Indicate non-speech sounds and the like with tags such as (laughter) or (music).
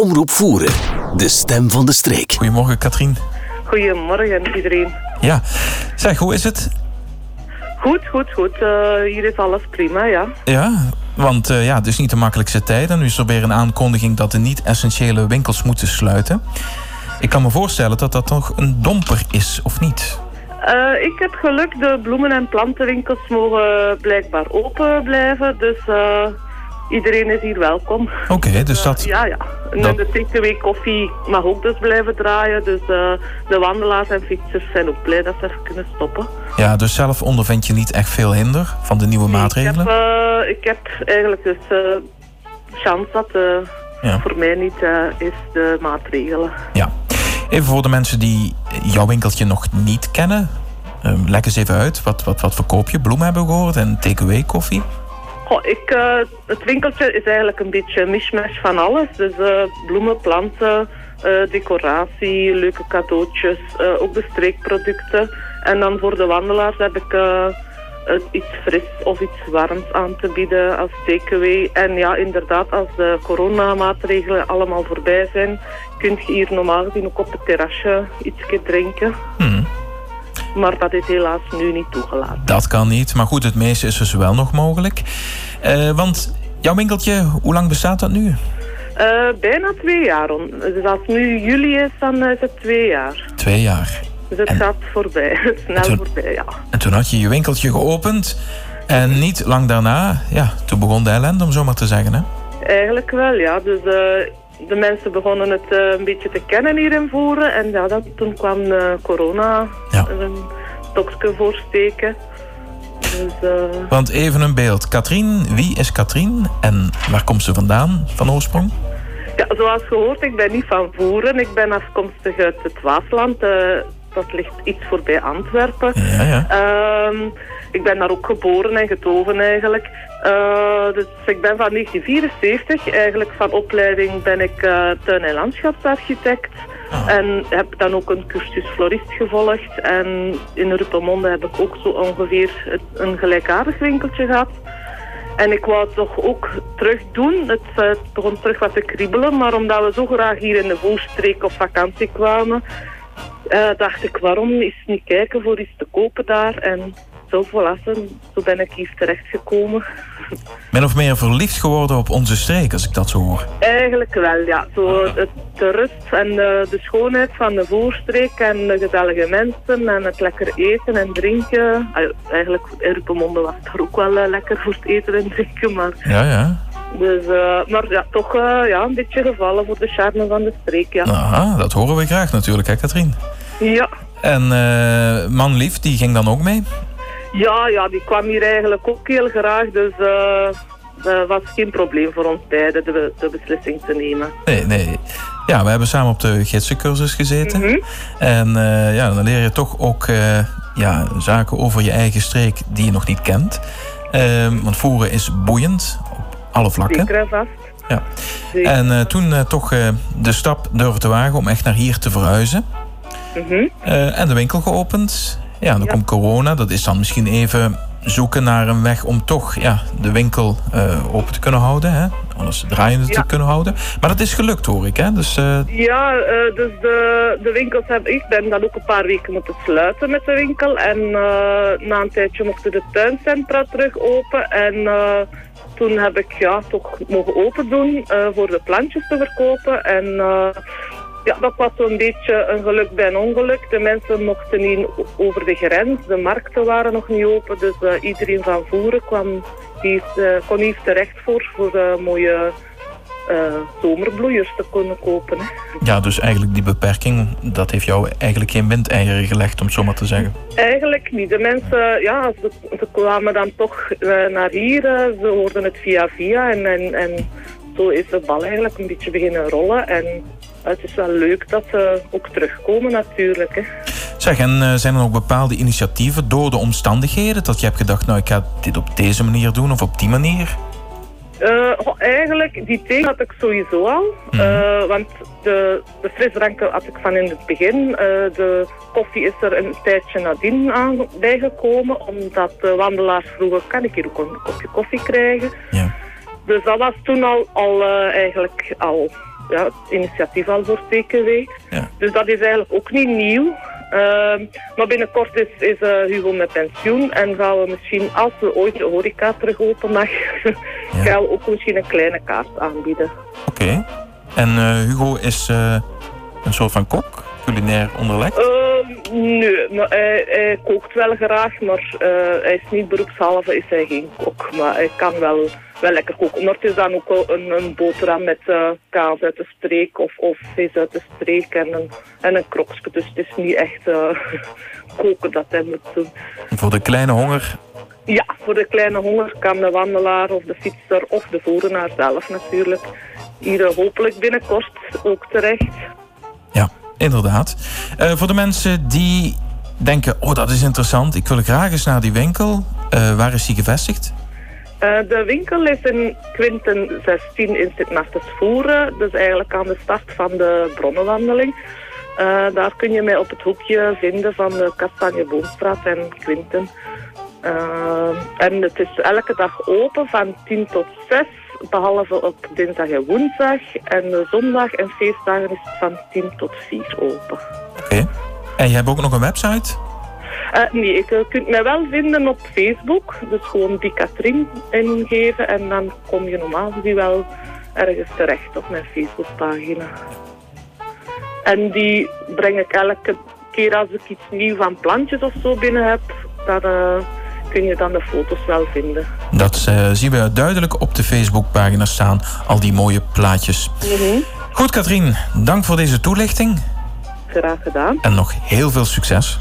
Omroep Voeren, de stem van de streek. Goedemorgen, Katrien. Goedemorgen iedereen. Ja, zeg, hoe is het? Goed, goed, goed. Uh, hier is alles prima, ja. Ja, want uh, ja, het is niet de makkelijkste tijd. En nu is er weer een aankondiging dat de niet-essentiële winkels moeten sluiten. Ik kan me voorstellen dat dat toch een domper is, of niet? Uh, ik heb geluk, de bloemen- en plantenwinkels mogen blijkbaar open blijven. Dus iedereen is hier welkom. Oké, dus dat... ja, ja. En dat... de takeaway koffie mag ook dus blijven draaien. Dus uh, de wandelaars en fietsers zijn ook blij dat ze even kunnen stoppen. Ja, dus zelf ondervind je niet echt veel hinder van de nieuwe maatregelen? Ik heb, uh, ik heb eigenlijk dus uh, chance dat ja. voor mij niet is de maatregelen. Ja. Even voor de mensen die jouw winkeltje nog niet kennen. Um, leg eens even uit, wat, wat, wat verkoop je? Bloemen hebben we gehoord en takeaway koffie? Ik, uh, het winkeltje is eigenlijk een beetje een mishmash van alles. Dus uh, bloemen, planten, uh, decoratie, leuke cadeautjes, ook de streekproducten. En dan voor de wandelaars heb ik iets fris of iets warms aan te bieden als takeaway. En ja, inderdaad, als de coronamaatregelen allemaal voorbij zijn, kun je hier normaal gezien ook op het terrasje iets drinken. Hmm. Maar dat is helaas nu niet toegelaten. Dat kan niet. Maar goed, het meeste is dus wel nog mogelijk. Uh, want jouw winkeltje, hoe lang bestaat dat nu? Uh, bijna twee jaar. Dus als nu juli is, dan is het twee jaar. Twee jaar. Dus het gaat voorbij. (laughs) Snel toen, voorbij, ja. En toen had je je winkeltje geopend. En niet lang daarna, ja, toen begon de ellende, om zo maar te zeggen, hè? Eigenlijk wel, ja. Dus uh, de mensen begonnen het uh, een beetje te kennen hier in Voeren. En ja, dat, toen kwam uh, corona ja. een stokje voorsteken. Dus, uh... Want even een beeld. Katrien, wie is Katrien en waar komt ze vandaan van oorsprong? Ja, zoals gehoord, ik ben niet van Voeren. Ik ben afkomstig uit het Waasland. dat ligt iets voorbij Antwerpen. Ja, ja. Ik ben daar ook geboren en getogen eigenlijk. Uh, dus ik ben van 1974. Eigenlijk van opleiding ben ik uh, tuin- en landschapsarchitect. Ah. En heb dan ook een cursus florist gevolgd. En in Rupelmonde heb ik ook zo ongeveer een gelijkaardig winkeltje gehad. En ik wou het toch ook terug doen. Het, het begon terug wat te kriebelen. Maar omdat we zo graag hier in de Voorstreek op vakantie kwamen... dacht ik, waarom eens niet kijken voor iets te kopen daar. En zo volwassen. Zo ben ik hier terechtgekomen. Ben of meer verliefd geworden op onze streek, als ik dat zo hoor? Eigenlijk wel, ja. Zo het, de rust en de, de, schoonheid van de voorstreek en de gezellige mensen en het lekker eten en drinken. Eigenlijk, in Rupemonde was het ook wel eh, lekker voor het eten en drinken, maar... Ja, ja. Dus, uh, maar ja, toch uh, ja, een beetje gevallen voor de charme van de streek, ja. Aha, dat horen we graag natuurlijk, hè Katrien? Ja. En uh, man lief, die ging dan ook mee? Ja, ja, die kwam hier eigenlijk ook heel graag. Dus uh, dat was geen probleem voor ons beiden de, de beslissing te nemen. Nee, nee. Ja, we hebben samen op de gidsencursus gezeten. Mhm. En uh, ja, dan leer je toch ook uh, ja, zaken over je eigen streek die je nog niet kent. Ehm, want voeren is boeiend op alle vlakken. Zeker vast. Ja. En toen toch de stap durven te wagen om echt naar hier te verhuizen. Mhm. en de winkel geopend. Ja, dan komt corona. Dat is dan misschien even zoeken naar een weg om toch ja, de winkel uh, open te kunnen houden. Hè? Alles draaiende te kunnen houden. Maar dat is gelukt hoor ik. Hè? Dus, uh... Ja, uh, dus de, de winkels hebben... Ik ben dan ook een paar weken moeten sluiten met de winkel. En na een tijdje mochten de tuincentra terug open. En toen heb ik ja, toch mogen open doen voor de plantjes te verkopen. En ja, dat was zo'n beetje een geluk bij een ongeluk. De mensen mochten niet over de grens, de markten waren nog niet open. Dus uh, iedereen van voeren kwam, die uh, kon hier terecht voor, voor uh, mooie zomerbloeiers te kunnen kopen. Hè. Ja, dus eigenlijk die beperking, dat heeft jou eigenlijk geen windeieren gelegd, om het zo maar te zeggen? Eigenlijk niet. De mensen, ja, ze, ze kwamen dan toch naar hier, ze hoorden het via via en, en, en zo is de bal eigenlijk een beetje beginnen rollen. En het is wel leuk dat ze ook terugkomen natuurlijk. Hè. Zeg, en uh, zijn er ook bepaalde initiatieven door de omstandigheden dat je hebt gedacht, nou ik ga dit op deze manier doen of op die manier? Uh, eigenlijk, die thee had ik sowieso al. Mm. Uh, want de, de frisdranken had ik van in het begin. Uh, de koffie is er een tijdje nadien aan bijgekomen. Omdat de wandelaars vroegen, kan ik hier ook een kopje koffie krijgen? Ja. Dus dat was toen al, al eigenlijk al ja, het initiatief al voor TKW. Ja. Dus dat is eigenlijk ook niet nieuw. Ehm, maar binnenkort is, is eh, Hugo met pensioen en gaan we misschien, als we ooit de horeca terug open mag, (laughs) gaan we ook misschien een kleine kaart aanbieden. Oké. En eh, Hugo is eh, een soort van kok, culinair onderlegd? Ehm, nee, maar hij, hij kookt wel graag, maar eh, hij is niet beroepshalve, is hij geen kok. Maar hij kan wel, wel lekker koken. Maar het is dan ook een, een boterham met eh, kaas uit de streek of, of vis uit de streek en een, en een krokske. Dus het is niet echt eh, (laughs) koken dat hij moet doen. Voor de kleine honger Ja, voor de kleine honger kan de wandelaar of de fietser of de voerenaar zelf natuurlijk hier hopelijk binnenkort ook terecht. Inderdaad. Eh, voor de mensen die denken, oh dat is interessant, ik wil graag eens naar die winkel. Eh, waar is die gevestigd? Eh, de winkel is in Quinten 16 in Sint-Martens-Voeren. Dus eigenlijk aan de start van de bronnenwandeling. Daar kun je mij op het hoekje vinden van de Kastanjeboomstraat en Quinten. En het is elke dag open van 10 tot 6, behalve op dinsdag en woensdag. En zondag en feestdagen is het van 10 tot 4 open. Oké. En je hebt ook nog een website? Eh, nee, je uh, kunt mij wel vinden op Facebook. Dus gewoon die Katrien ingeven en dan kom je normaal gezien wel ergens terecht op mijn Facebookpagina. En die breng ik elke keer als ik iets nieuw van plantjes of zo binnen heb, dan eh, kun je dan de foto's wel vinden. Dat eh, zien we duidelijk op de Facebookpagina staan, al die mooie plaatjes. Goed Katrien, dank voor deze toelichting Graag gedaan. en nog heel veel succes.